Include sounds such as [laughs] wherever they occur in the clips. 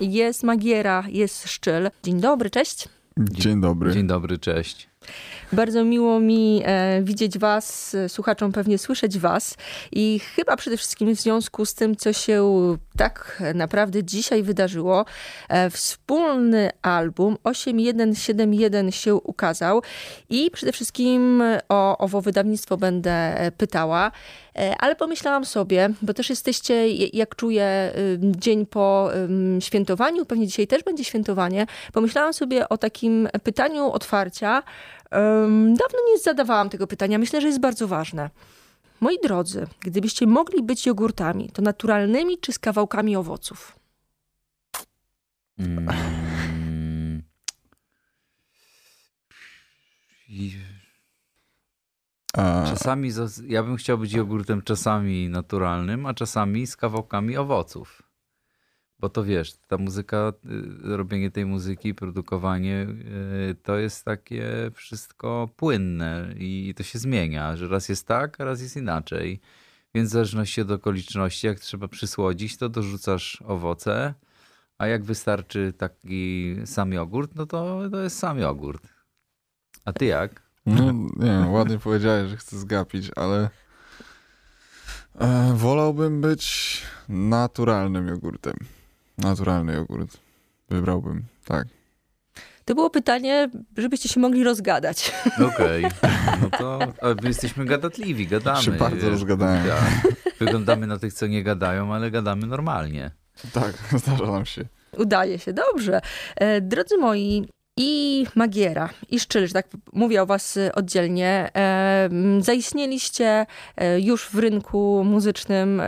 jest Magiera, jest Szczyl. Dzień dobry, cześć. Dzień dobry. Dzień dobry, cześć. Bardzo miło mi e, widzieć Was, e, słuchaczom pewnie słyszeć Was i chyba przede wszystkim w związku z tym, co się tak naprawdę dzisiaj wydarzyło. E, wspólny album 8171 się ukazał i przede wszystkim o owo wydawnictwo będę e, pytała. E, ale pomyślałam sobie, bo też jesteście, jak czuję, dzień po świętowaniu, pewnie dzisiaj też będzie świętowanie. Pomyślałam sobie o takim pytaniu otwarcia. Dawno nie zadawałam tego pytania, myślę, że jest bardzo ważne. Moi drodzy, gdybyście mogli być jogurtami, to naturalnymi czy z kawałkami owoców? Mm. Czasami ja bym chciał być jogurtem czasami naturalnym, a czasami z kawałkami owoców. Bo to wiesz, ta muzyka, y, robienie tej muzyki, produkowanie, y, to jest takie wszystko płynne i to się zmienia, że raz jest tak, a raz jest inaczej. Więc w zależności od okoliczności, jak trzeba przysłodzić, to dorzucasz owoce, a jak wystarczy taki sam jogurt, no to, to jest sam jogurt. A ty jak? No, nie wiem, ładnie powiedziałeś, że chcę zgapić, ale e, wolałbym być naturalnym jogurtem. Naturalny jogurt wybrałbym, tak. To było pytanie, żebyście się mogli rozgadać. [laughs] Okej, okay. no to my jesteśmy gadatliwi, gadamy. Się bardzo rozgadałem. Wyglądamy na tych, co nie gadają, ale gadamy normalnie. Tak, [laughs] zdarza nam się. Udaje się, dobrze. E, drodzy moi, i Magiera, i Szczyl, że tak mówię o was oddzielnie, zaistnieliście e, już w rynku muzycznym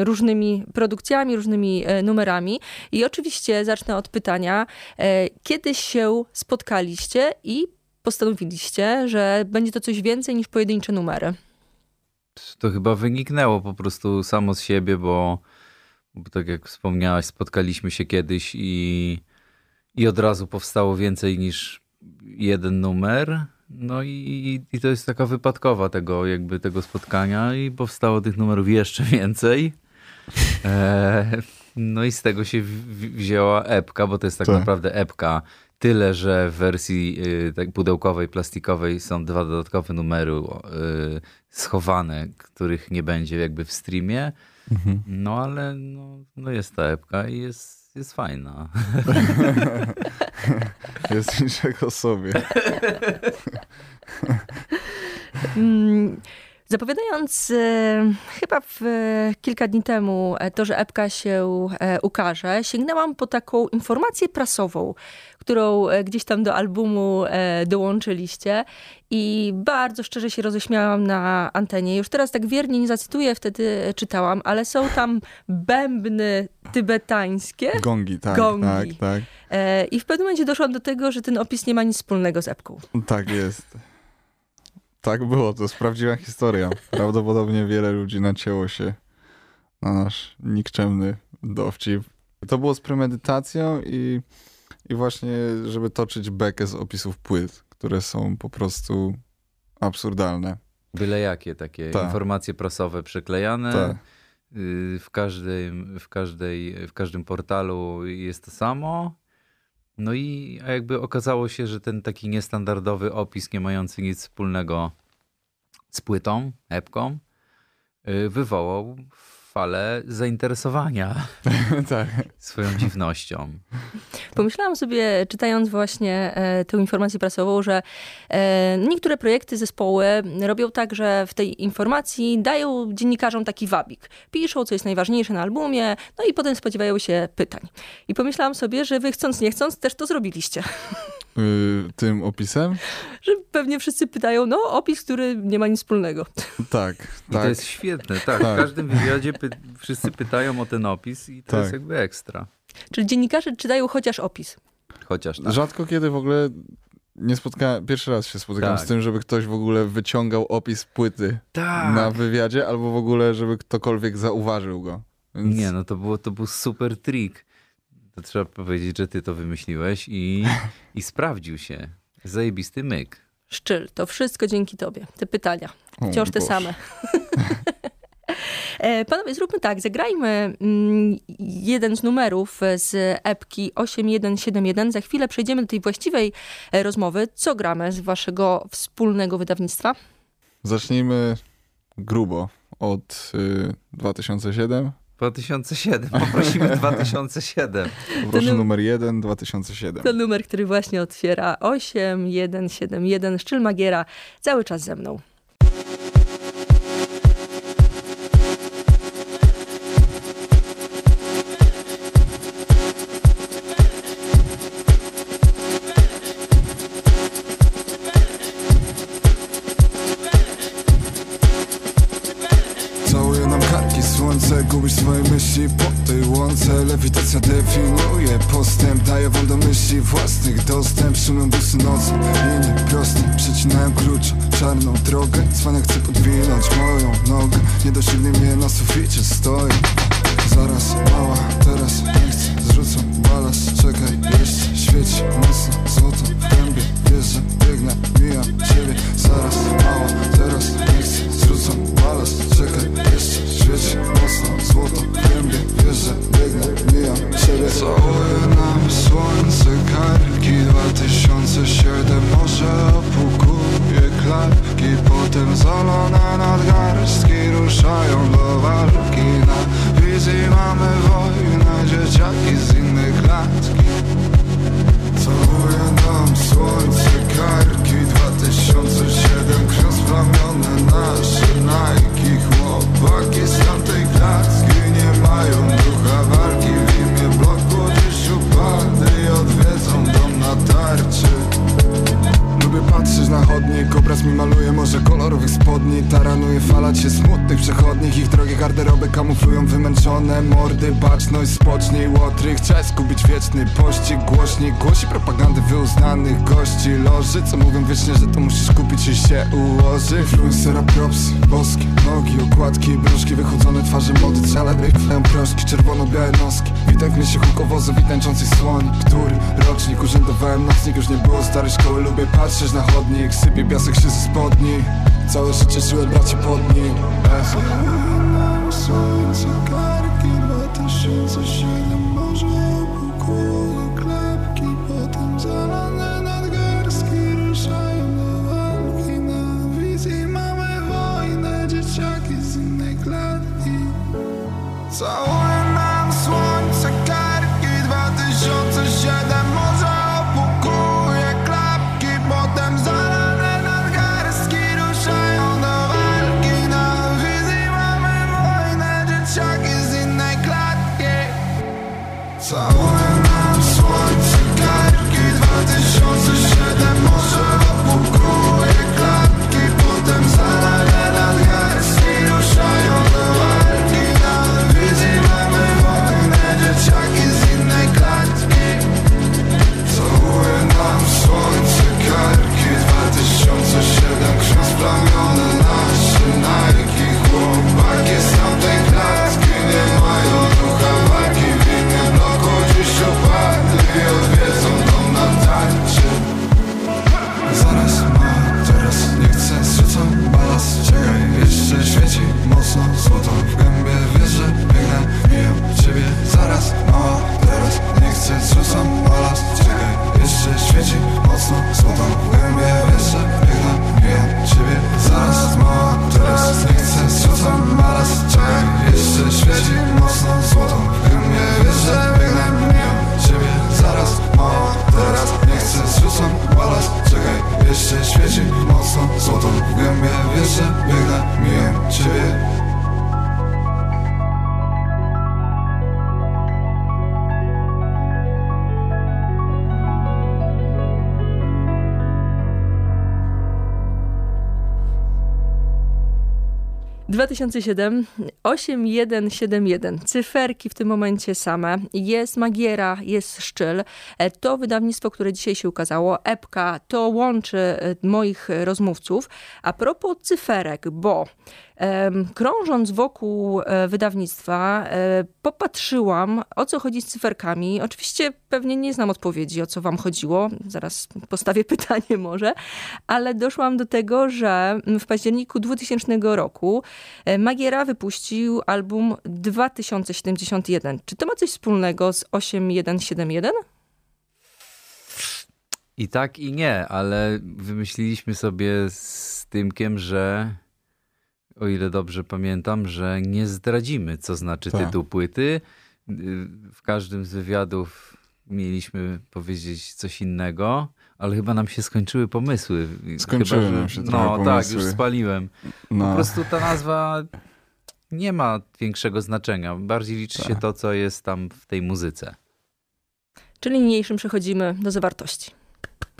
różnymi produkcjami, różnymi e, numerami. I oczywiście zacznę od pytania, e, kiedy się spotkaliście i postanowiliście, że będzie to coś więcej niż pojedyncze numery? To chyba wyniknęło po prostu samo z siebie, bo, bo tak jak wspomniałaś, spotkaliśmy się kiedyś i i od razu powstało więcej niż jeden numer. No i, i to jest taka wypadkowa tego jakby tego spotkania i powstało tych numerów jeszcze [laughs] więcej. E, no i z tego się wzięła epka, bo to jest tak, tak. naprawdę epka. Tyle, że w wersji y, tak pudełkowej, plastikowej są dwa dodatkowe numery y, schowane, których nie będzie jakby w streamie. Mhm. No ale no, no jest ta epka i jest jest fajna. [laughs] jest niczego sobie. Zapowiadając e, chyba w, kilka dni temu e, to, że epka się e, ukaże, sięgnęłam po taką informację prasową, którą e, gdzieś tam do albumu e, dołączyliście i bardzo szczerze się roześmiałam na antenie. Już teraz tak wiernie nie zacytuję, wtedy czytałam, ale są tam bębny tybetańskie. Gongi, tak, Gongi. tak, tak. E, I w pewnym momencie doszłam do tego, że ten opis nie ma nic wspólnego z epką. Tak jest. Tak było, to jest prawdziwa historia. Prawdopodobnie wiele ludzi nacięło się na nasz nikczemny dowcip. To było z premedytacją i i właśnie, żeby toczyć bekę z opisów płyt, które są po prostu absurdalne. Byle jakie takie Ta. informacje prasowe przyklejane. Ta. Y, w, każdym, w, każdej, w każdym portalu jest to samo. No i jakby okazało się, że ten taki niestandardowy opis, nie mający nic wspólnego z płytą, epką, y, wywołał falę zainteresowania [laughs] tak. swoją dziwnością. Pomyślałam sobie, czytając właśnie e, tę informację prasową, że e, niektóre projekty, zespoły robią tak, że w tej informacji dają dziennikarzom taki wabik. Piszą, co jest najważniejsze na albumie, no i potem spodziewają się pytań. I pomyślałam sobie, że wy chcąc, nie chcąc, też to zrobiliście. [laughs] Y, tym opisem? Że pewnie wszyscy pytają, no opis, który nie ma nic wspólnego. Tak, I tak. to jest świetne, tak. tak. W każdym wywiadzie py wszyscy pytają o ten opis i to tak. jest jakby ekstra. Czyli dziennikarze czytają chociaż opis. Chociaż tak. Rzadko kiedy w ogóle nie spotkałem, pierwszy raz się spotykam tak. z tym, żeby ktoś w ogóle wyciągał opis płyty tak. na wywiadzie, albo w ogóle, żeby ktokolwiek zauważył go. Więc... Nie, no to, było, to był super trik. To trzeba powiedzieć, że ty to wymyśliłeś i, [laughs] i sprawdził się. Zajebisty myk. Szczyl, to wszystko dzięki tobie. Te pytania. Wciąż te same. [laughs] E, panowie, zróbmy tak, zagrajmy mm, jeden z numerów z epki 8171. Za chwilę przejdziemy do tej właściwej e, rozmowy. Co gramy z waszego wspólnego wydawnictwa? Zacznijmy grubo od y, 2007. 2007, poprosimy 2007. Poproszę numer 1, 2007. To numer, który właśnie otwiera 8171. Szczyl Magiera cały czas ze mną. Myśli własnych dostęp Szumią busy nocne, linie proste Przecinają klucz, czarną drogę. Cwanek chce podwinąć moją nogę. Niedosilnie mnie na suficie stoi. Zaraz, mała, teraz nie chcę. Zrzucą balast, czekaj, jeszcze świeci mocno Złoto w gębie, wierzę, biegnę, mijam ciebie. Zaraz, mała, teraz nie chcę. Zrzucą balast, czekaj, Loży, co mówią wiecznie, że to musisz kupić i się ułoży. Influencera props, boskie Nogi, okładki, bruszki Wychudzone twarze młody trzeba wychwają proszki Czerwono-białe noski. Witaj w mieście hulkowozów i tańczących słoni Który rocznik urzędowałem nocnik Już nie było starej szkoły, lubię patrzeć na chodnik Sypie piasek się ze spodni. Całe życie żyłem bracie pod nim. Słońce, karki, 2007 Może So 2007, 8171. Cyferki w tym momencie same. Jest Magiera, jest Szczyl. E, To wydawnictwo, które dzisiaj się ukazało. Epka to łączy e, moich rozmówców. A propos cyferek, bo Krążąc wokół e, wydawnictwa, e, popatrzyłam, o co chodzi z cyferkami. Oczywiście pewnie nie znam odpowiedzi, o co wam chodziło. Zaraz postawię [laughs] pytanie może, ale doszłam do tego, że w październiku 2000 roku e, Magiera wypuścił album 2071. Czy to ma coś wspólnego z 8171? I tak, i nie, ale wymyśliliśmy sobie z Tymkiem, że o ile dobrze pamiętam, że nie zdradzimy, co znaczy tak. tytuł płyty. W każdym z wywiadów mieliśmy powiedzieć coś innego, ale chyba nam się skończyły pomysły. Skończyły chyba, nam się No pomysły. tak, już spaliłem. No. Po prostu ta nazwa nie ma większego znaczenia. Bardziej liczy tak. się to, co jest tam w tej muzyce. Czyli niniejszym przechodzimy do zawartości.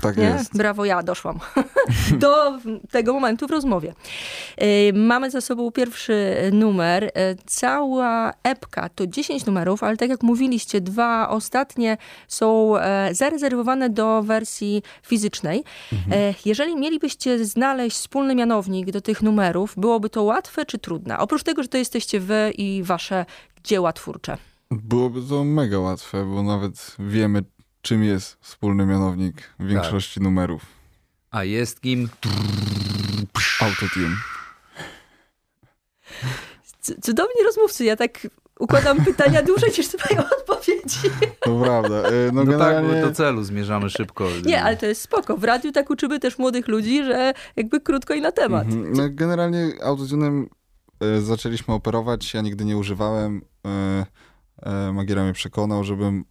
Tak nie? jest. Brawo, ja doszłam [laughs] do tego momentu w rozmowie. Y, mamy za sobą pierwszy numer. Y, cała epka to 10 numerów, ale tak jak mówiliście, dwa ostatnie są e, zarezerwowane do wersji fizycznej. Mhm. E, jeżeli mielibyście znaleźć wspólny mianownik do tych numerów, byłoby to łatwe czy trudne? Oprócz tego, że to jesteście wy i wasze dzieła twórcze. Byłoby to mega łatwe, bo nawet wiemy, czym jest wspólny mianownik większości tak. numerów. A jest kim? Autotune. Cudowni rozmówcy, ja tak układam pytania dłużej niż twoje odpowiedzi. To prawda. E, no, no generalnie... tak, do celu zmierzamy szybko. Nie, ale to jest spoko. W radiu tak uczymy też młodych ludzi, że jakby krótko i na temat. Mhm. No, generalnie autotunem e, zaczęliśmy operować. Ja nigdy nie używałem. E, Magiera mnie przekonał, żebym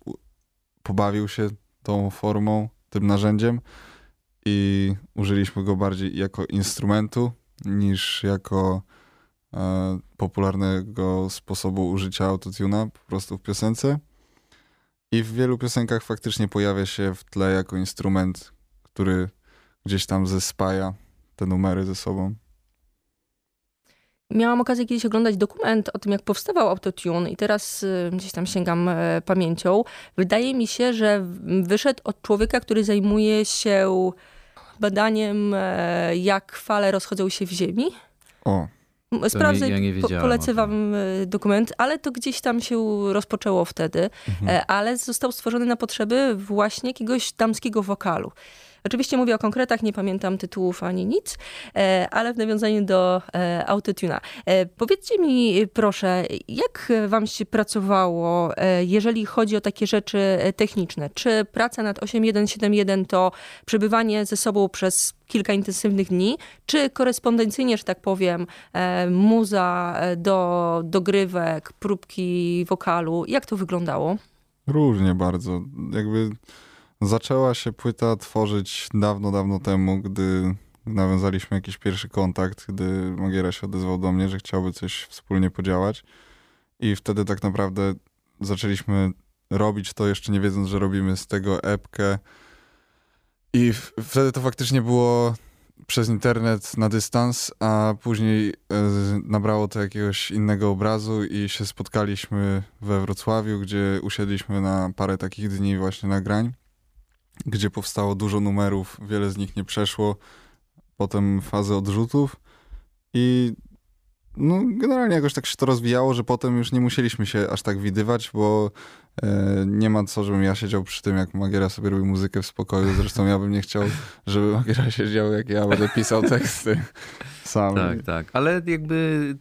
pobawił się tą formą, tym narzędziem i użyliśmy go bardziej jako instrumentu niż jako e, popularnego sposobu użycia autotuna po prostu w piosence. I w wielu piosenkach faktycznie pojawia się w tle jako instrument, który gdzieś tam zespaja te numery ze sobą. Miałam okazję kiedyś oglądać dokument o tym, jak powstawał autotune i teraz y, gdzieś tam sięgam e, pamięcią. Wydaje mi się, że wyszedł od człowieka, który zajmuje się badaniem, e, jak fale rozchodzą się w ziemi. O. Sprawdzę, ja po, polecę wam e, dokument, ale to gdzieś tam się rozpoczęło wtedy, mhm. ale został stworzony na potrzeby właśnie jakiegoś damskiego wokalu. Oczywiście mówię o konkretach, nie pamiętam tytułów ani nic, e, ale w nawiązaniu do e, autotuna. E, powiedzcie mi proszę, jak wam się pracowało, jeżeli chodzi o takie rzeczy techniczne? Czy praca nad 8171 to przebywanie ze sobą przez kilka intensywnych dni, czy korespondencyjnie, że tak powiem, muza do dogrywek, próbki wokalu? Jak to wyglądało? Różnie bardzo. Jakby Zaczęła się płyta tworzyć dawno, dawno temu, gdy nawiązaliśmy jakiś pierwszy kontakt, gdy Magiera się odezwał do mnie, że chciałby coś wspólnie podziałać. I wtedy tak naprawdę zaczęliśmy robić to, jeszcze nie wiedząc, że robimy z tego epkę. I wtedy to faktycznie było przez internet na dystans, a później e, nabrało to jakiegoś innego obrazu i się spotkaliśmy we Wrocławiu, gdzie usiedliśmy na parę takich dni właśnie nagrań gdzie powstało dużo numerów, wiele z nich nie przeszło, potem fazę odrzutów i no, generalnie jakoś tak się to rozwijało, że potem już nie musieliśmy się aż tak widywać, bo e, nie ma co, żebym ja siedział przy tym, jak Magiera sobie robił muzykę w spokoju. Zresztą ja bym nie chciał, żeby Magiera siedział, jak ja będę pisał teksty [laughs] sam. Tak, tak. Ale jakby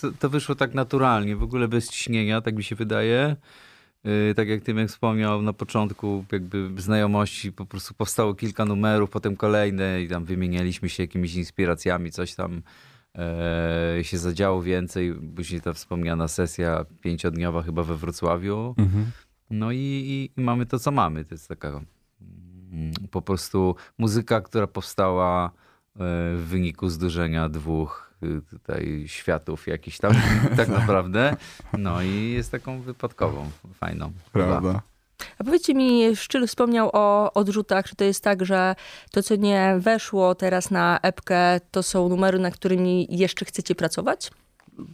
to, to wyszło tak naturalnie, w ogóle bez ciśnienia, tak mi się wydaje. Y, tak jak Tymek wspomniał na początku, jakby znajomości, po prostu powstało kilka numerów, potem kolejne i tam wymienialiśmy się jakimiś inspiracjami, coś tam e, się zadziało więcej. Później ta wspomniana sesja pięciodniowa chyba we Wrocławiu. Mhm. No i, i, i, mamy to, co mamy. To jest taka mm, po prostu muzyka, która powstała e, w wyniku zderzenia dwóch tutaj światów jakiś tam [laughs] tak naprawdę. No i jest taką wypadkową, fajną. Prawda. A powiedzcie mi, Szczyl wspomniał o odrzutach, czy to jest tak, że to, co nie weszło teraz na epkę, to są numery, na którymi jeszcze chcecie pracować?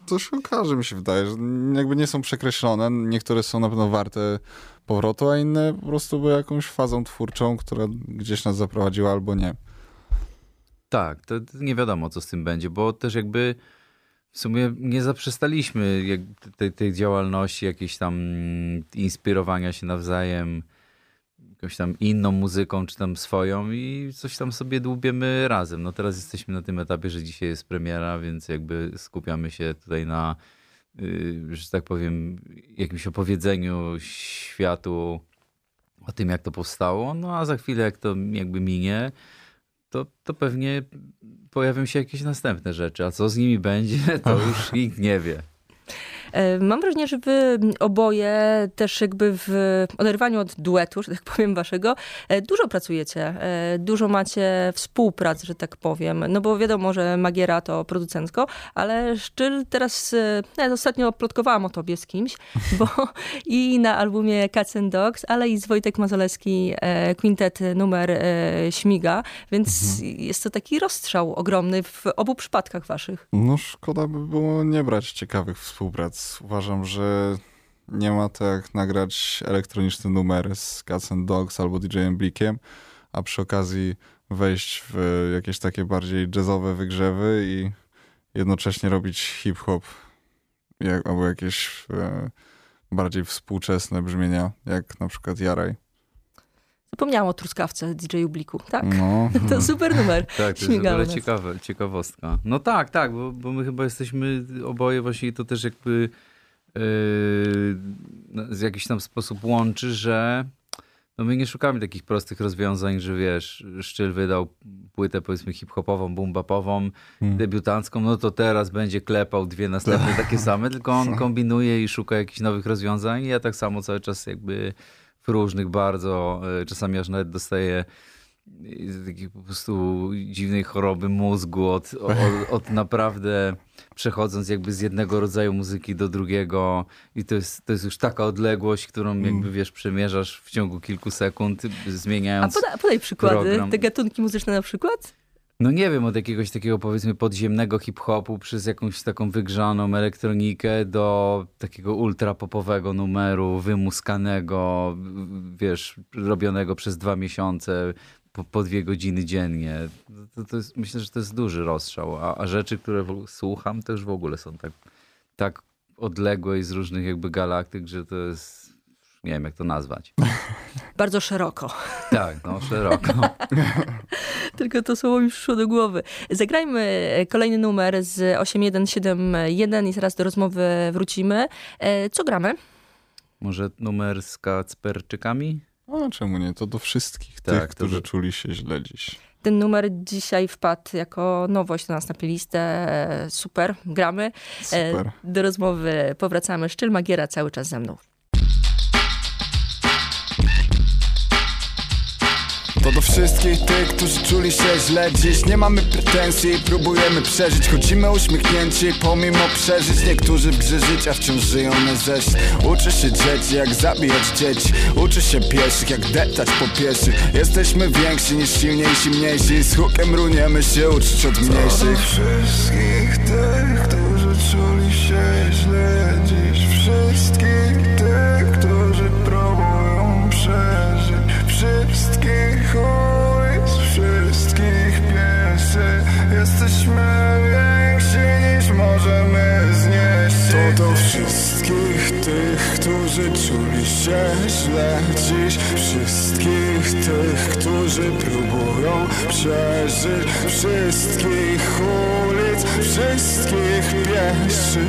To się okaże, mi się wydaje, że jakby nie są przekreślone. Niektóre są na pewno warte powrotu, a inne po prostu były jakąś fazą twórczą, która gdzieś nas zaprowadziła albo nie. Tak, to nie wiadomo, co z tym będzie, bo też jakby w sumie nie zaprzestaliśmy tej, tej działalności, jakiejś tam inspirowania się nawzajem jakąś tam inną muzyką, czy tam swoją i coś tam sobie dłubiemy razem. No teraz jesteśmy na tym etapie, że dzisiaj jest premiera, więc jakby skupiamy się tutaj na, yy, że tak powiem, jakimś opowiedzeniu światu o tym, jak to powstało. No a za chwilę, jak to jakby minie, to, to pewnie pojawią się jakieś następne rzeczy. A co z nimi będzie, to [laughs] już nikt nie wie. E, mam wrażenie, że wy oboje też jakby w oderwaniu od duetu, że tak [laughs] powiem, waszego, e, dużo pracujecie, e, dużo macie współprac, że tak powiem. No bo wiadomo, że Magiera to producencko, ale Szczyl teraz, ja ostatnio plotkowałam o tobie z kimś, [laughs] bo i na albumie Cats and Dogs, ale i z Wojtek Mazolewski quintet numer Śmiga, więc mhm. jest to taki rozstrzał ogromny w obu przypadkach waszych. No szkoda by było nie brać ciekawych współprac uważam, że nie ma to jak nagrać elektroniczny numer z Cats and Dogs albo DJ-em Blickiem, a przy okazji wejść w jakieś takie bardziej jazzowe wygrzewy i jednocześnie robić hip-hop jak, albo jakieś e, bardziej współczesne brzmienia, jak na przykład Jaraj. Zapomniałam o truskawce DJ-u Bliku, tak? No. [laughs] to super numer. [laughs] tak, to jest w ogóle ciekawe, ciekawostka. No tak, tak, bo, bo my chyba jesteśmy oboje właśnie to też jakby yy, w jakiś tam sposób łączy, że no my nie szukamy takich prostych rozwiązań, że wiesz, Szczyl wydał płytę powiedzmy hip-hopową, boom-bapową, hmm. debiutancką, no to teraz będzie klepał dwie następne tak. takie same, tylko on [laughs] kombinuje i szuka jakichś nowych rozwiązań i ja tak samo cały czas jakby w różnych bardzo, e, czasami aż nawet dostaję takiej po prostu dziwnej choroby mózgu od, od, od, naprawdę przechodząc jakby z jednego rodzaju muzyki do drugiego i to jest, to jest już taka odległość, którą mm. jakby wiesz, przemierzasz w ciągu kilku sekund, zmieniając A poda, podaj przykłady, program. te gatunki muzyczne na przykład? No nie wiem, od jakiegoś takiego powiedzmy podziemnego hip-hopu przez jakąś taką wygrzaną elektronikę do takiego ultrapopowego numeru, wymuskanego, wiesz, robionego przez dwa miesiące, po, po dwie godziny dziennie. To, to jest, myślę, że to jest duży rozstrzał, a, a rzeczy, które słucham, to już w ogóle są tak, tak odległe i z różnych jakby galaktyk, że to jest nie wiem jak to nazwać. [laughs] Bardzo szeroko. Tak, no szeroko. [laughs] [laughs] Tylko to słowo mi przyszło do głowy. Zagrajmy kolejny numer z 8171 i zaraz do rozmowy wrócimy. E, co gramy? Może numer z Kacperczykami? A czemu nie? To do wszystkich tak, tych, którzy do... czuli się źle dziś. Ten numer dzisiaj wpadł jako nowość do nas na playlistę. E, super, gramy. E, Super. Do rozmowy powracamy. Szczyl Magiera cały czas ze mną. To do wszystkich tych, którzy czuli się źle. Dziś Nie mamy pretensji, próbujemy przeżyć Chodzimy uśmiechnięci, pomimo przeżyć. Niektórzy w grze życia wciąż żyją na ześ Uczy się dzieci, jak zabijać dzieci. Uczy się pieszych, jak deptać po pieszych. Jesteśmy więksi niż silniejsi, mniejsi. Z hukiem runiemy się uczyć od mniejszych. wszystkich tych, którzy czuli się źle. Dziś Wszystkich tych, którzy Jesteśmy więksi niż możemy znieść. To do wszystkich tych, którzy czuli się źle. Dziś Wszystkich tych, którzy próbują przeżyć. Wszystkich ulic, wszystkich pieszy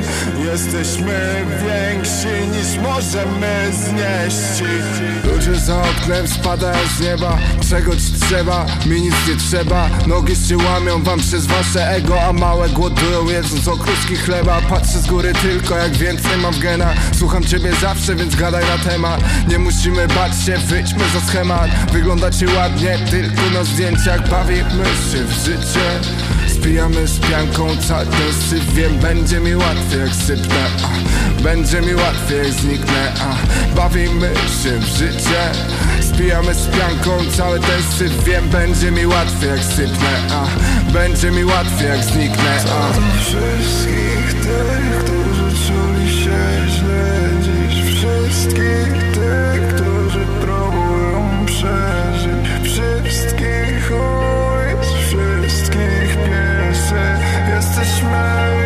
Jesteśmy więksi niż możemy znieść. Ludzie za oknem spadają z nieba. Czegoś trzeba, mi nic nie trzeba. Nogi się łamią wam przez wasze ego A małe głodują jedząc okruski chleba. Patrzę z góry tylko jak więcej mam w genach. Słucham ciebie zawsze, więc gadaj na temat. Nie musimy bać się, wyjdźmy za schemat. Wyglądacie ładnie tylko na zdjęciach Bawimy się w życie. Spijamy z pianką cały ten syf Wiem, będzie mi łatwiej jak sypnę a, Będzie mi łatwiej jak zniknę a, Bawimy się w życie Spijamy z pianką cały ten syf Wiem, będzie mi łatwiej jak sypnę a, Będzie mi łatwiej jak zniknę a. wszystkich tych, którzy czuli się źle dziś Wszystkich tych, którzy próbują przeżyć Wszystkich ulic, wszystkich pieszy Jesteśmy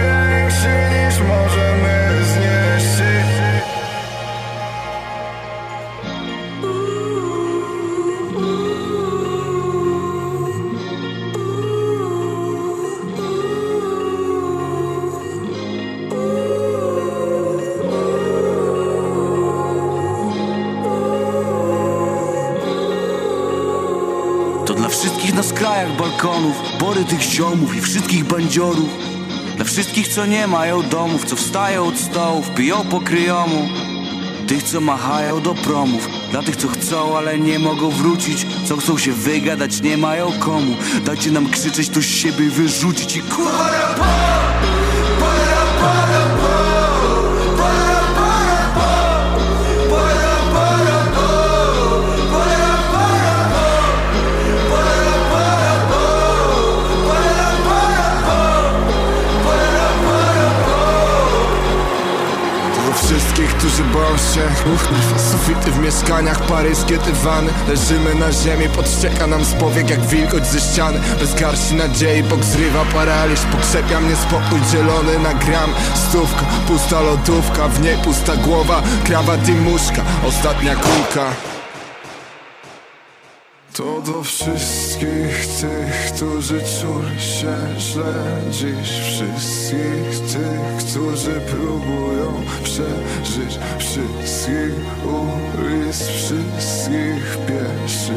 skrajach balkonów Bory tych ziomów i wszystkich bandziorów. Dla wszystkich co nie mają domów Co wstają od stołów, piją po kryjomu. Tych, co machają do promów Dla tych, co chcą, ale nie mogą wrócić. Co chcą się wygadać, nie mają komu. Dajcie nam krzyczeć, to z siebie wyrzucić I kurwa którzy boją się. Sufity w mieszkaniach, paryskie dywany Leżymy na ziemi, podszczeka nam z powiek jak wilgoć ze ściany. Bez garści nadziei, bok zrywa paraliż. Pokrzepia mnie spokój dzielony na gram Stówka, pusta lodówka, w niej pusta głowa. Krawat i muszka, ostatnia kulka to do wszystkich tych, którzy czuli się źle. Dziś wszystkich tych, którzy próbują przeżyć. Wszystkich ulic, wszystkich pieszy.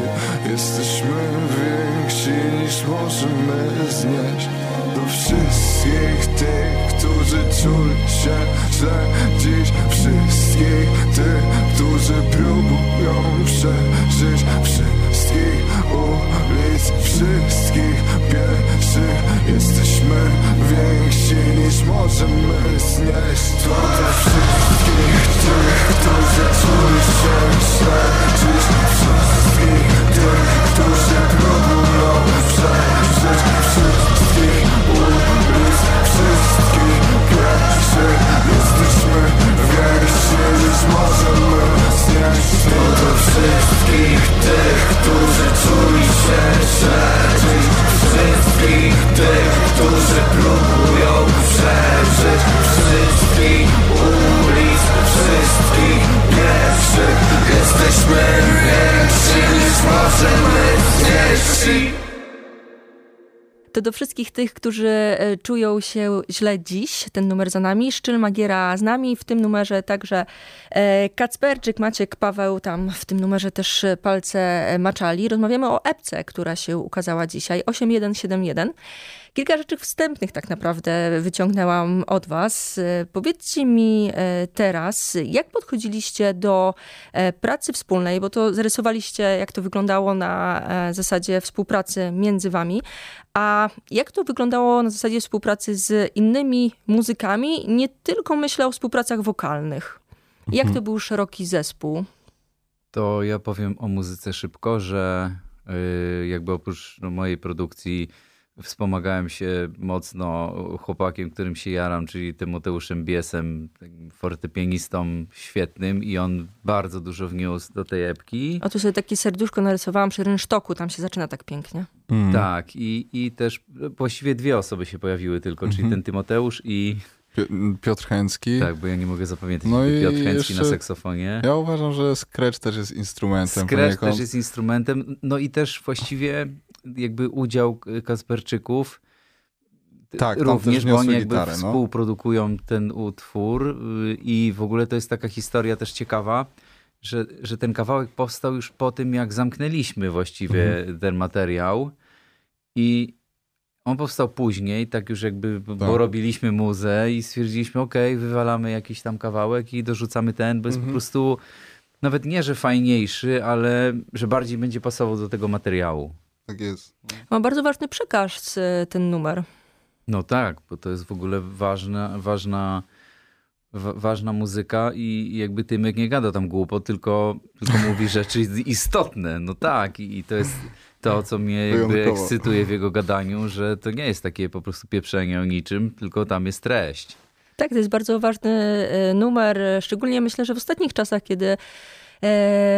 Jesteśmy więksi niż możemy znieść. Do wszystkich tych, którzy czuli się źle. Dziś wszystkich tych, którzy próbują przeżyć. Wszystkich ulic, wszystkich. Pieszych Jesteśmy więksi niż możemy znieść. To dla wszystkich tych, którzy czuli się źle Dziś wszystkich tych, którzy próbują przeżyć Wszystkich ulic, wszystkich pieszych Jesteśmy więksi niż możemy znieść To dla wszystkich tych, którzy czuli się Dziś wszystkich tych, którzy próbują przeżyć. Wszystkich ulic, to do wszystkich tych, którzy e, czują się źle dziś, ten numer za nami. Szczyl Magiera z nami, w tym numerze także e, Kacperczyk, Maciek, Paweł, tam w tym numerze też palce e, maczali. Rozmawiamy o epce, która się ukazała dzisiaj, 8171. Kilka rzeczy wstępnych tak naprawdę wyciągnęłam od Was. Powiedzcie mi teraz, jak podchodziliście do pracy wspólnej, bo to zarysowaliście, jak to wyglądało na zasadzie współpracy między Wami, a jak to wyglądało na zasadzie współpracy z innymi muzykami? Nie tylko myślę o współpracach wokalnych. Jak to mhm. był szeroki zespół? To ja powiem o muzyce szybko, że yy, jakby oprócz no, mojej produkcji Wspomagałem się mocno chłopakiem, którym się jaram, czyli Tymoteuszem Biesem, fortepianistą świetnym i on bardzo dużo wniósł do tej epki. A tu sobie takie serduszko narysowałam przy rynsztoku, tam się zaczyna tak pięknie. Mm. Tak i, i też właściwie dwie osoby się pojawiły tylko, czyli mm -hmm. ten Tymoteusz i Piotr Chęcki. Tak, bo ja nie mogę zapamiętać. No i Piotr Chęcki na saksofonie. Ja uważam, że Scratch też jest instrumentem. Scratch poniekąd. też jest instrumentem. No i też właściwie jakby udział Kasperczyków tak, również, bo oni jakby gitarę, no. współprodukują ten utwór y, i w ogóle to jest taka historia też ciekawa, że, że ten kawałek powstał już po tym, jak zamknęliśmy właściwie mhm. ten materiał i on powstał później, tak już jakby, tak. bo robiliśmy muzę i stwierdziliśmy, ok, wywalamy jakiś tam kawałek i dorzucamy ten, bo jest mhm. po prostu nawet nie, że fajniejszy, ale że bardziej będzie pasował do tego materiału. Tak jest. Ma bardzo ważny przekaz e, ten numer. No tak, bo to jest w ogóle ważna, ważna, ważna muzyka i jakby Tymek nie gada tam głupot, tylko, tylko mówi rzeczy istotne. No tak, i to jest to, co mnie jakby ekscytuje w jego gadaniu, że to nie jest takie po prostu pieprzenie o niczym, tylko tam jest treść. Tak, to jest bardzo ważny e, numer, szczególnie myślę, że w ostatnich czasach, kiedy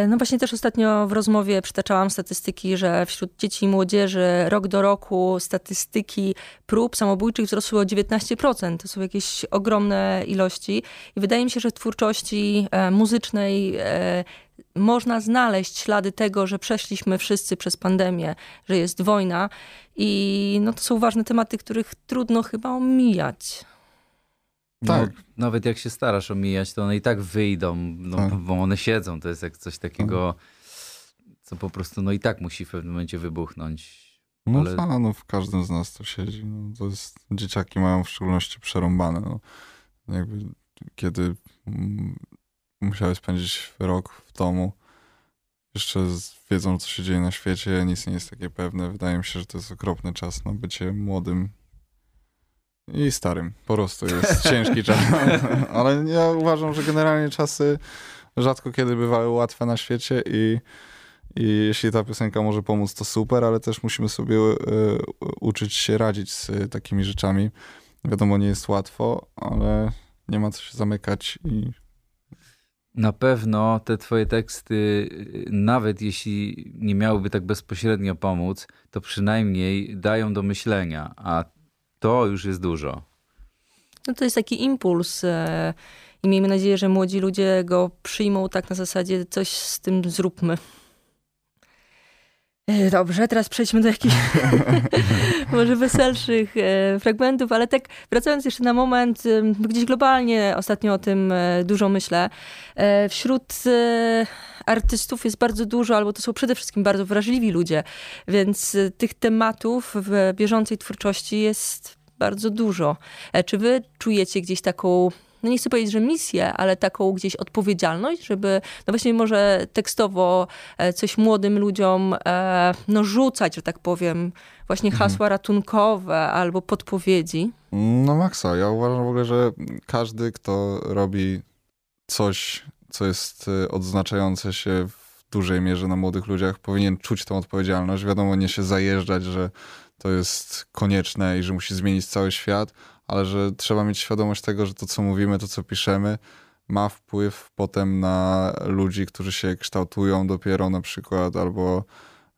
no właśnie też ostatnio w rozmowie przytaczałam statystyki, że wśród dzieci i młodzieży rok do roku statystyki prób samobójczych wzrosły o 19%. To są jakieś ogromne ilości i wydaje mi się, że w twórczości e, muzycznej można znaleźć ślady tego, że przeszliśmy wszyscy przez pandemię, że jest wojna i no to są ważne tematy, których trudno chyba omijać. Tak. No, nawet jak się starasz omijać, to one i tak wyjdą, no, tak. bo one siedzą. To jest jak coś takiego, co po prostu no i tak musi w pewnym momencie wybuchnąć. No Ale- ale... no w każdym z nas to siedzi. No, to jest, dzieciaki mają w szczególności przerąbane. No. Jakby kiedy mm, musiały spędzić rok w domu, jeszcze wiedzą, co się dzieje na świecie, nic nie jest takie pewne. Wydaje mi się, że to jest okropny czas na bycie młodym i starym. Po prostu jest [laughs] ciężki czas. [laughs] Ale ja uważam, że generalnie czasy rzadko kiedy bywały łatwe na świecie i i jeśli ta piosenka może pomóc, to super, ale też musimy sobie e, uczyć się radzić z e, takimi rzeczami. Wiadomo, nie jest łatwo, ale nie ma co się zamykać i Na pewno te twoje teksty, y, nawet jeśli nie miałyby tak bezpośrednio pomóc, to przynajmniej dają do myślenia, a to już jest dużo. No to jest taki impuls e, i miejmy nadzieję, że młodzi ludzie go przyjmą tak na zasadzie coś z tym zróbmy. E, Dobrze, teraz przejdźmy do jakichś [laughs] może weselszych e, fragmentów, ale tak wracając jeszcze na moment, gdzieś globalnie ostatnio o tym dużo myślę. Wśród artystów jest bardzo dużo, albo to są przede wszystkim bardzo wrażliwi ludzie, więc e, tych tematów w bieżącej twórczości jest bardzo dużo. E, Czy wy czujecie gdzieś taką, no nie chcę powiedzieć, że misję, ale taką gdzieś odpowiedzialność, żeby no właśnie może tekstowo e, coś młodym ludziom e, no rzucać, że tak powiem, właśnie hasła ratunkowe albo podpowiedzi? No maksa, ja uważam w ogóle, że każdy, kto robi coś, co jest y, odznaczające się w dużej mierze na młodych ludziach, powinien czuć tą odpowiedzialność. Wiadomo, nie się zajeżdżać, że to jest konieczne i że musi zmienić cały świat, ale że trzeba mieć świadomość tego, że to, co mówimy, to, co piszemy, ma wpływ potem na ludzi, którzy się kształtują dopiero na przykład, albo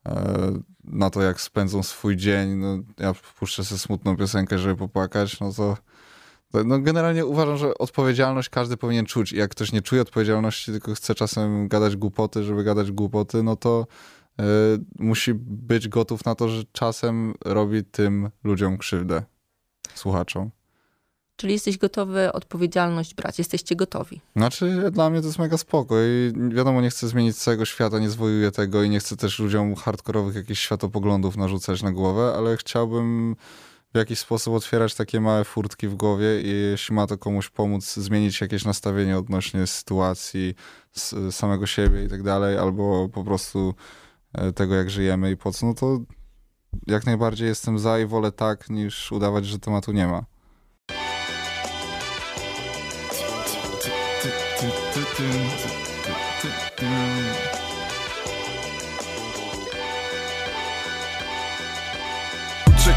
e, na to, jak spędzą swój dzień. No, ja puszczę sobie smutną piosenkę, żeby popłakać, no to no generalnie uważam, że odpowiedzialność każdy powinien czuć. I jak ktoś nie czuje odpowiedzialności, tylko chce czasem gadać głupoty, żeby gadać głupoty, no to e, musi być gotów na to, że czasem robi tym ludziom krzywdę, słuchaczom. Czyli jesteś gotowy odpowiedzialność brać, jesteście gotowi. Znaczy, dla mnie to jest mega spoko i wiadomo, nie chcę zmienić całego świata, nie zwojuję tego i nie chcę też ludziom hardkorowych jakichś światopoglądów narzucać na głowę, ale chciałbym w jakiś sposób otwierać takie małe furtki w głowie i jeśli ma to komuś pomóc zmienić jakieś nastawienie odnośnie sytuacji, samego siebie i tak dalej, albo po prostu e, tego, jak żyjemy i po co, no to jak najbardziej jestem za i wolę tak, niż udawać, że tematu nie ma.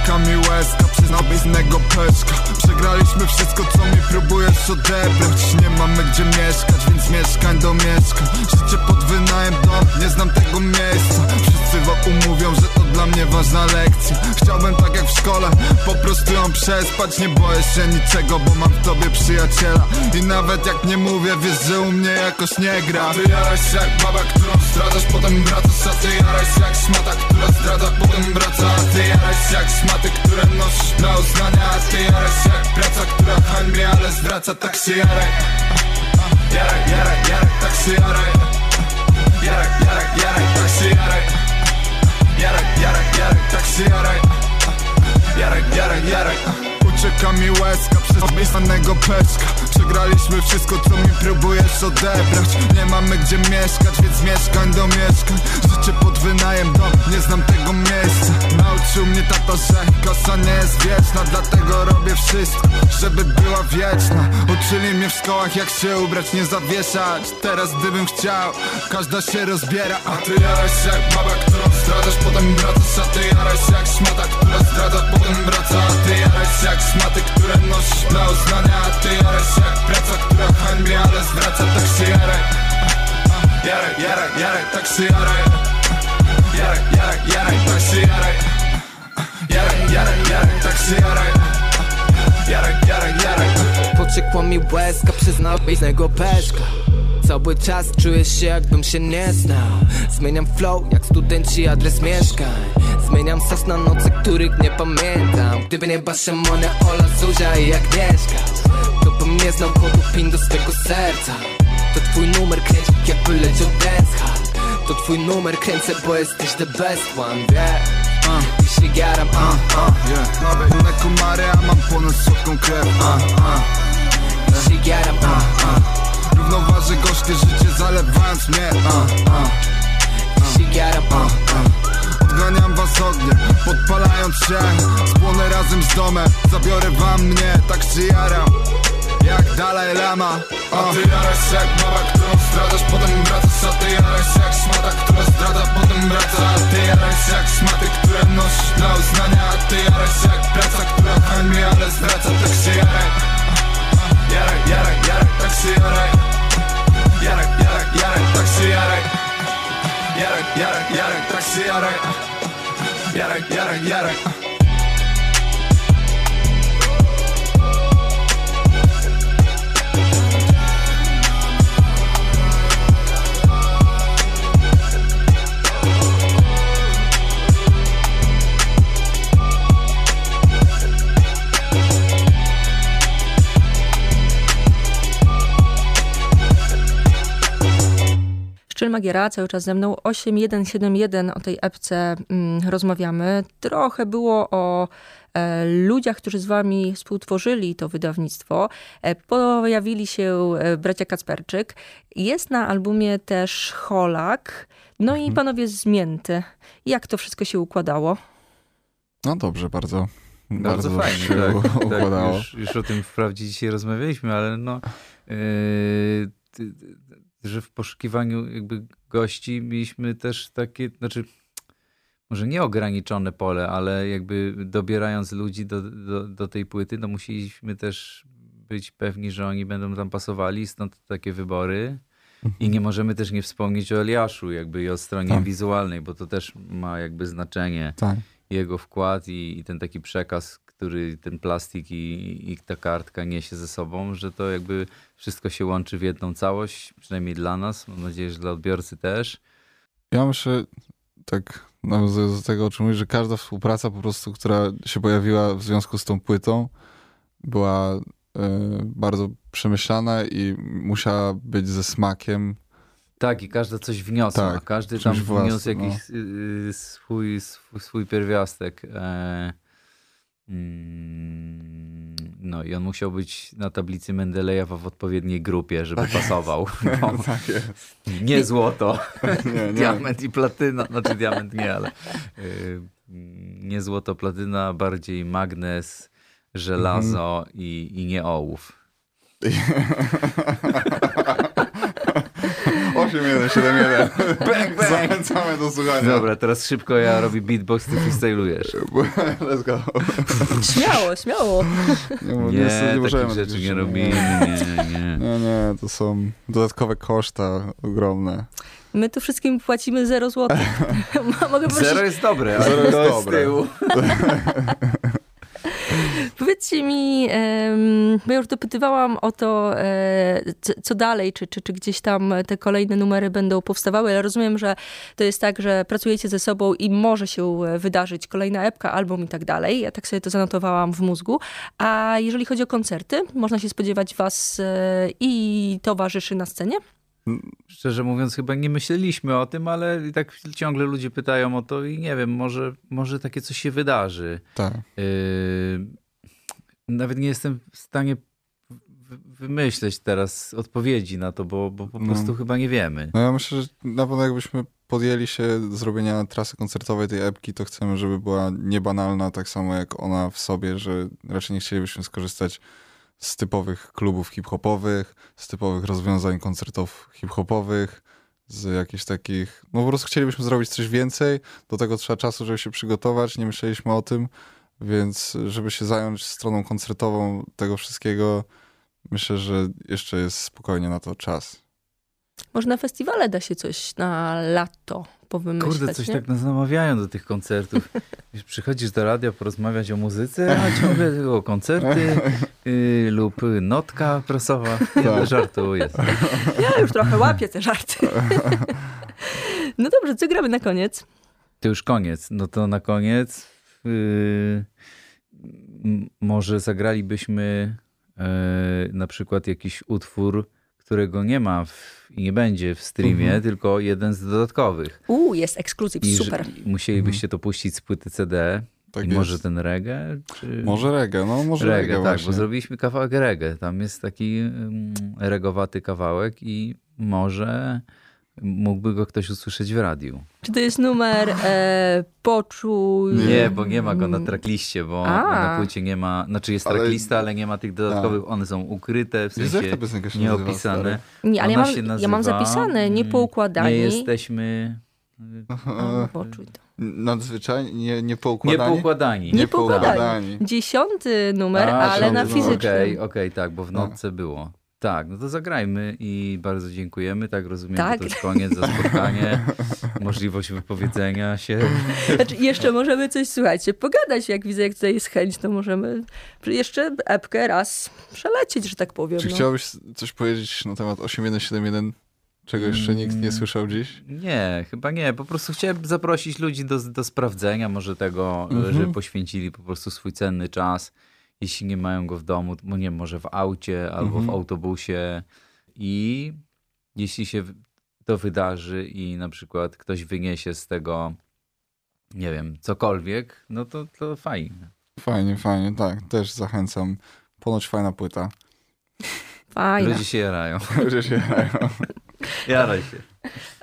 Czeka mi łezka przez nabiznego peszka Przegraliśmy wszystko co mi próbujesz odebrać. Nie mamy gdzie mieszkać, więc mieszkań do mieszkań Życie pod wynajem dom, nie znam tego miejsca. Wszyscy wokół mówią, że to dla mnie ważna lekcja. Chciałbym tak jak w szkole, po prostu ją przespać Nie boję się niczego, bo mam w tobie przyjaciela. I nawet jak nie mówię, wiesz, że u mnie jakoś nie gra. Jaraś się jak baba, którą zdradzasz, potem wracasz A ty jaraś się jak szmata, która zdradza, potem wraca A ty jaraś się jak szmaty, które nosisz dla uznania. A ty jaraś się jak praca, która hańbie, ale zwraca Tak się jaraj. Jaraj, jaraj, jaraj, tak się jaraj. Jaraj, jaraj, jaraj, tak się jaraj. Jaraj, jaraj, jaraj, tak się jaraj Jaraj, jaraj, jaraj Ucieka mi łezka przez obiecanego peszka Przegraliśmy wszystko co mi próbujesz odebrać. Nie mamy gdzie mieszkać, więc mieszkań do mieszkań. Życie pod wynajem dom, nie znam tego miejsca. Nauczył mnie tato, że kasa nie jest wieczna Dlatego robię wszystko, żeby była wieczna. Uczyli mnie w szkołach jak się ubrać, nie zawieszać. Teraz gdybym chciał, każda się rozbiera. A ty jaraś jak baba, którą zdradzasz, potem wracasz A ty jaraś jak szmata, która zdradza, potem wraca. A ty jaraś jak szmaty, które nosisz dla uznania A ty jaraś się jak praca, która hańbie, ale zwraca Tak się jaraj. Jaraj, jaraj, jaraj, tak się jaraj. Jaraj, jaraj, jaraj, tak się jaraj. Jaraj, jaraj, jaraj, tak się jaraj. Jaraj, jaraj, jaraj. Pociekła mi łezka przez nabijnego peszka. Cały czas czuję się jakbym się nie znał. Zmieniam flow jak studenci adres mieszkań Zmieniam sas na noce, których nie pamiętam Gdyby nie Baszemone, Ola, Zuzia i Agnieszka To bym nie znał kodu pin do swego serca To twój numer kręci jakby leciał dance hard To twój numer Kręcę, bo jesteś the best one, wie uh. I się garam, uh, uh. Yeah, nowe inne komary, a mam ponad słodką krew uh, uh. I się garam, uh, uh. Równoważę gorzkie życie, zalewając mnie uh, uh. I się garam, uh, uh. Odganiam was ogniem, podpalając się. Spłonę razem z domem, zabiorę wam mnie Tak się jaram, jak Dalaj Lama. A ty jarasz jak mama, którą zdradzasz Potem wracasz, a ty jarasz jak szmata Która zdradza, potem wraca A ty jarasz jak szmaty, które nosisz dla uznania. A ty jarasz jak praca, która hańbi, ale zwraca Tak się jaraj. Jaraj, jaraj, jaraj, tak się jaraj. Jaraj, jaraj, jaraj, tak się jaraj Jaraj, jaraj, jaraj, tak się jaraj Jaraj, jaraj, jaraj Szczyl Magiera cały czas ze mną. 8171 o tej epce mm, rozmawiamy. Trochę było o e, ludziach, którzy z wami współtworzyli to wydawnictwo. E, pojawili się e, bracia Kacperczyk. Jest na albumie też Holak. No i panowie Zmięty. Jak to wszystko się układało? No dobrze, bardzo. Bardzo, Bardzo, fajnie, się tak, tak układało. już, już o tym wprawdzie dzisiaj rozmawialiśmy, ale no, yy, ty- ty- że w poszukiwaniu jakby gości mieliśmy też takie, znaczy może nie ograniczone pole, ale jakby dobierając ludzi do, do, do tej płyty, no musieliśmy też być pewni, że oni będą tam pasowali, stąd takie wybory. I nie możemy też nie wspomnieć o Eliaszu jakby i o stronie Tak. wizualnej, bo to też ma jakby znaczenie Tak. jego wkład i, i ten taki przekaz, który ten plastik i, i ta kartka niesie ze sobą, że to jakby wszystko się łączy w jedną całość, przynajmniej dla nas, mam nadzieję, że dla odbiorcy też. Ja myślę, tak nawiązując do tego, o czym mówisz, że każda współpraca po prostu, która się pojawiła w związku z tą płytą, była e, bardzo przemyślana i musiała być ze smakiem. Tak, i każda coś wniosła, Tak, każdy tam wniósł własnym, no. jakiś y, y, swój, swój, swój pierwiastek. E, no i on musiał być na tablicy Mendelejewa w odpowiedniej grupie, żeby pasował. Bo [laughs] Tak jest. nie złoto. [laughs] Nie, nie. diament i platyna, znaczy diament nie, ale y, nie złoto, platyna, bardziej magnes, żelazo i, i nie ołów. [laughs] 8171. [laughs] Bang, bang. Zachęcamy do słuchania. Dobra, teraz szybko ja robię beatbox, ty freestylujesz. [laughs] Let's go. Śmiało, śmiało. Nie, nie, Nie, nie możemy rzeczy nie robimy, nie, nie. Nie, nie, to są dodatkowe koszta ogromne. My tu wszystkim płacimy 0 zł. [laughs] Mogę prosić, Zero jest dobre, ale Zero jest to jest z dobre. tyłu. [laughs] Powiedzcie mi, bo ja już dopytywałam o to, e, co, dalej, czy, czy, czy gdzieś tam te kolejne numery będą powstawały, ale rozumiem, że to jest tak, że pracujecie ze sobą i może się wydarzyć kolejna epka, album i tak dalej. Ja tak sobie to zanotowałam w mózgu. A jeżeli chodzi o koncerty, można się spodziewać was e, i towarzyszy na scenie? Szczerze mówiąc, chyba nie myśleliśmy o tym, ale i tak ciągle ludzie pytają o to i nie wiem, może, może takie coś się wydarzy. Tak. Yy, nawet nie jestem w stanie wymyśleć teraz odpowiedzi na to, bo, bo po No. prostu chyba nie wiemy. No ja myślę, że na pewno jakbyśmy podjęli się zrobienia trasy koncertowej tej epki, to chcemy, żeby była niebanalna, tak samo jak ona w sobie, że raczej nie chcielibyśmy skorzystać z typowych klubów hip-hopowych, z typowych rozwiązań koncertów hip-hopowych, z jakichś takich... No po prostu chcielibyśmy zrobić coś więcej, do tego trzeba czasu, żeby się przygotować, nie myśleliśmy o tym, więc żeby się zająć stroną koncertową tego wszystkiego, myślę, że jeszcze jest spokojnie na to czas. Może na festiwale da się coś na lato powymyślać, Kurde, coś nie? tak nas namawiają do tych koncertów. [laughs] Wiesz, przychodzisz do radia porozmawiać o muzyce, a ciągle tylko koncerty y, lub notka prasowa. Nie, Tak. żartuję. Ja już trochę łapię te żarty. [laughs] No dobrze, co gramy na koniec? To już koniec. No to na koniec m- może zagralibyśmy yy, na przykład jakiś utwór, którego nie ma w, i nie będzie w streamie, Mhm. tylko jeden z dodatkowych. Uuu, jest ekskluzyw, super. musielibyście to puścić z płyty CD. Tak I jest. może ten reggae? Czy... Może reggae, no może reggae, reggae, tak, właśnie. bo zrobiliśmy kawałek reggae. Tam jest taki mm, regowaty kawałek i może mógłby go ktoś usłyszeć w radiu. Czy to jest numer e, Poczuj... Nie, bo nie ma go na trackliście, bo A. na płycie nie ma, znaczy jest Ale- tracklista, ale nie ma tych dodatkowych, one są ukryte, w sensie nazywa, nieopisane. Nie, ale ja mam, się ja mam nazywa, zapisane, mm, niepoukładani. Nie jesteśmy A, Poczuj to. Nadzwyczajnie, nie, nie poukładani? niepoukładani. Nie poukładani. poukładani. Dziesiąty numer, A, ale na dziesiąty fizycznym. Okej, okej, tak, bo w notce było. Tak, no to zagrajmy i bardzo dziękujemy. Tak rozumiem, Tak. że to już koniec za spotkanie. [laughs] Możliwość wypowiedzenia się. [laughs] Znaczy, jeszcze możemy coś, słuchajcie, pogadać, jak widzę, jak tutaj jest chęć, to możemy jeszcze epkę raz przelecieć, że tak powiem. Czy no. chciałbyś coś powiedzieć na temat 8171, czego jeszcze nikt Mm. nie słyszał dziś? Nie, chyba nie. Po prostu chciałem zaprosić ludzi do, do sprawdzenia może tego, Mhm. że poświęcili po prostu swój cenny czas, jeśli nie mają go w domu, bo nie może w aucie albo Mhm. w autobusie. I jeśli się to wydarzy i na przykład ktoś wyniesie z tego, nie wiem, cokolwiek, no to, to fajnie. Fajnie, fajnie, tak, też zachęcam. Ponoć fajna płyta. Fajna. Ludzie się jarają. [laughs] Ludzie się jarają. [laughs] Jaraj się.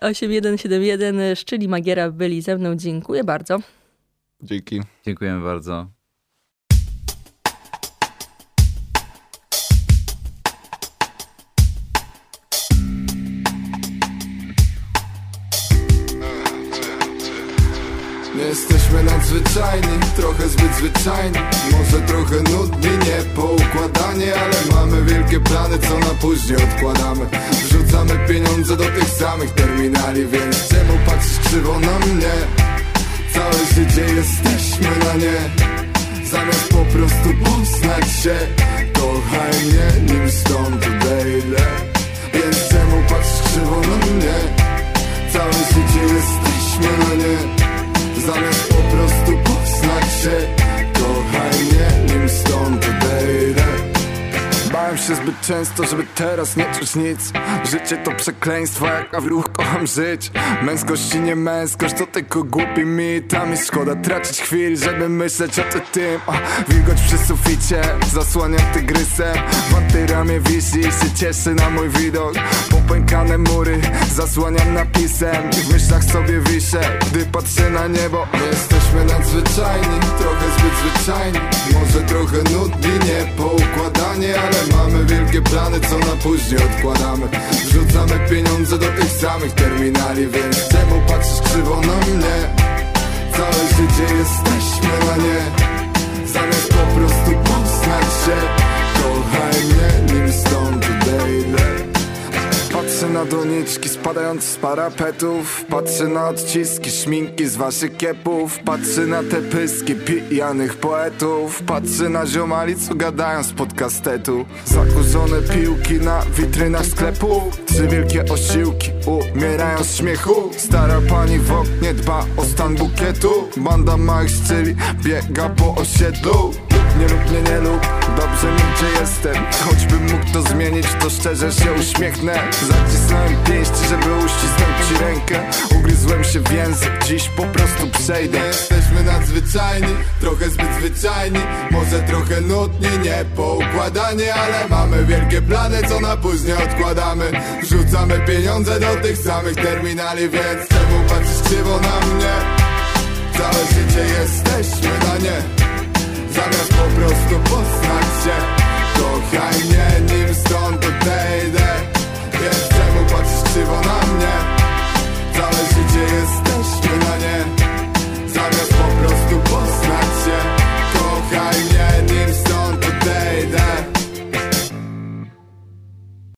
8171, Szczyli Magiera byli ze mną, dziękuję bardzo. Dzięki. Dziękujemy bardzo. Jesteśmy nadzwyczajni, trochę zbyt zwyczajni. Może trochę nudni, nie poukładanie Ale mamy wielkie plany, co na później odkładamy. Wrzucamy pieniądze do tych samych terminali Więc czemu patrzysz krzywo na mnie? Całe życie jesteśmy na nie. Zamiast po prostu poznać się Kochaj mnie, nim stąd odejdę Więc czemu patrzysz krzywo na mnie? Całe życie jesteśmy na nie Zamiast po prostu poznać się Kochaj mnie, nim stąd Bałem się zbyt często, żeby teraz nie czuć nic. Życie to przekleństwo, jak w ruch kocham żyć. Męskość i nie męskość to tylko głupi mit. A mi szkoda tracić chwil, żeby myśleć o tym. Tym Wilgoć przy suficie, zasłaniam tygrysem. W antyramie wisi i się cieszy na mój widok. Popękane mury, zasłaniam napisem. I w myślach sobie wiszę, gdy patrzę na niebo. My jesteśmy nadzwyczajni, trochę zbyt zwyczajni. Może trochę nudni, nie poukładanie Ale mamy wielkie plany, co na później odkładamy. Wrzucamy pieniądze do tych samych terminali Więc czemu patrzysz krzywo na mnie? Całe życie jesteśmy na nie. Zamiast po prostu poznać się Kochaj mnie, nim stąd Patrzę na doniczki spadające z parapetów. Patrzę na odciski szminki z waszych kiepów. Patrzę na te pyski pijanych poetów. Patrzę na ziomali, co gadają z podcastetu Zakurzone piłki na witrynach sklepu. Trzy wielkie osiłki umierają z śmiechu. Stara pani w oknie dba o stan bukietu. Banda małych szczyli biega po osiedlu nie lub mnie nie lub, dobrze mi gdzie jestem. Choćbym mógł to zmienić, to szczerze się uśmiechnę. Zacisnąłem pięści, żeby uścisnąć ci rękę. Ugryzłem się w język, dziś po prostu przejdę. Nie jesteśmy nadzwyczajni, trochę zbyt zwyczajni. Może trochę nudni, nie poukładanie Ale mamy wielkie plany, co na później odkładamy. Wrzucamy pieniądze do tych samych terminali Więc czemu patrzysz krzywo na mnie? Całe życie jesteśmy na nie. Zamiast po prostu poznać się Kochaj mnie, nim stąd odejdę Wiesz czemu patrzysz krzywo na mnie? Całe życie jesteśmy na nie. Zamiast po prostu poznać się Kochaj mnie